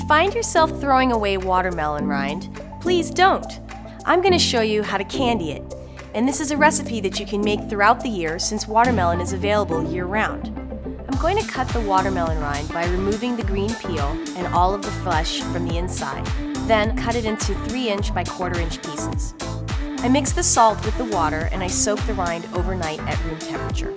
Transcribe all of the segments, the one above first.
find yourself throwing away watermelon rind, please don't. I'm going to show you how to candy it. And this is a recipe that you can make throughout the year since watermelon is available year round. I'm going to cut the watermelon rind by removing the green peel and all of the flesh from the inside. Then cut it into 3 inch by quarter inch pieces. I mix the salt with the water and I soak the rind overnight at room temperature.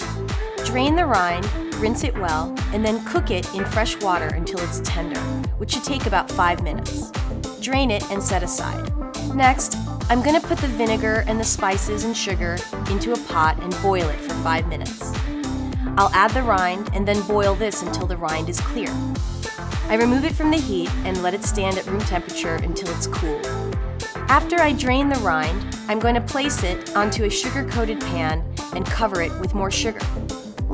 Drain the rind, rinse it well, and then cook it in fresh water until it's tender, which should take about 5 minutes. Drain it and set aside. Next, I'm going to put the vinegar and the spices and sugar into a pot and boil it for 5 minutes. I'll add the rind and then boil this until the rind is clear. I remove it from the heat and let it stand at room temperature until it's cool. After I drain the rind, I'm going to place it onto a sugar-coated pan and cover it with more sugar.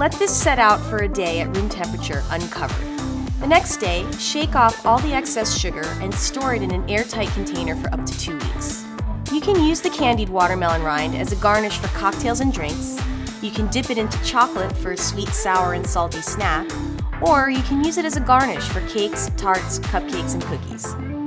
Let this set out for a day at room temperature uncovered. The next day, shake off all the excess sugar and store it in an airtight container for up to two weeks. You can use the candied watermelon rind as a garnish for cocktails and drinks. You can dip it into chocolate for a sweet, sour, and salty snack, or you can use it as a garnish for cakes, tarts, cupcakes, and cookies.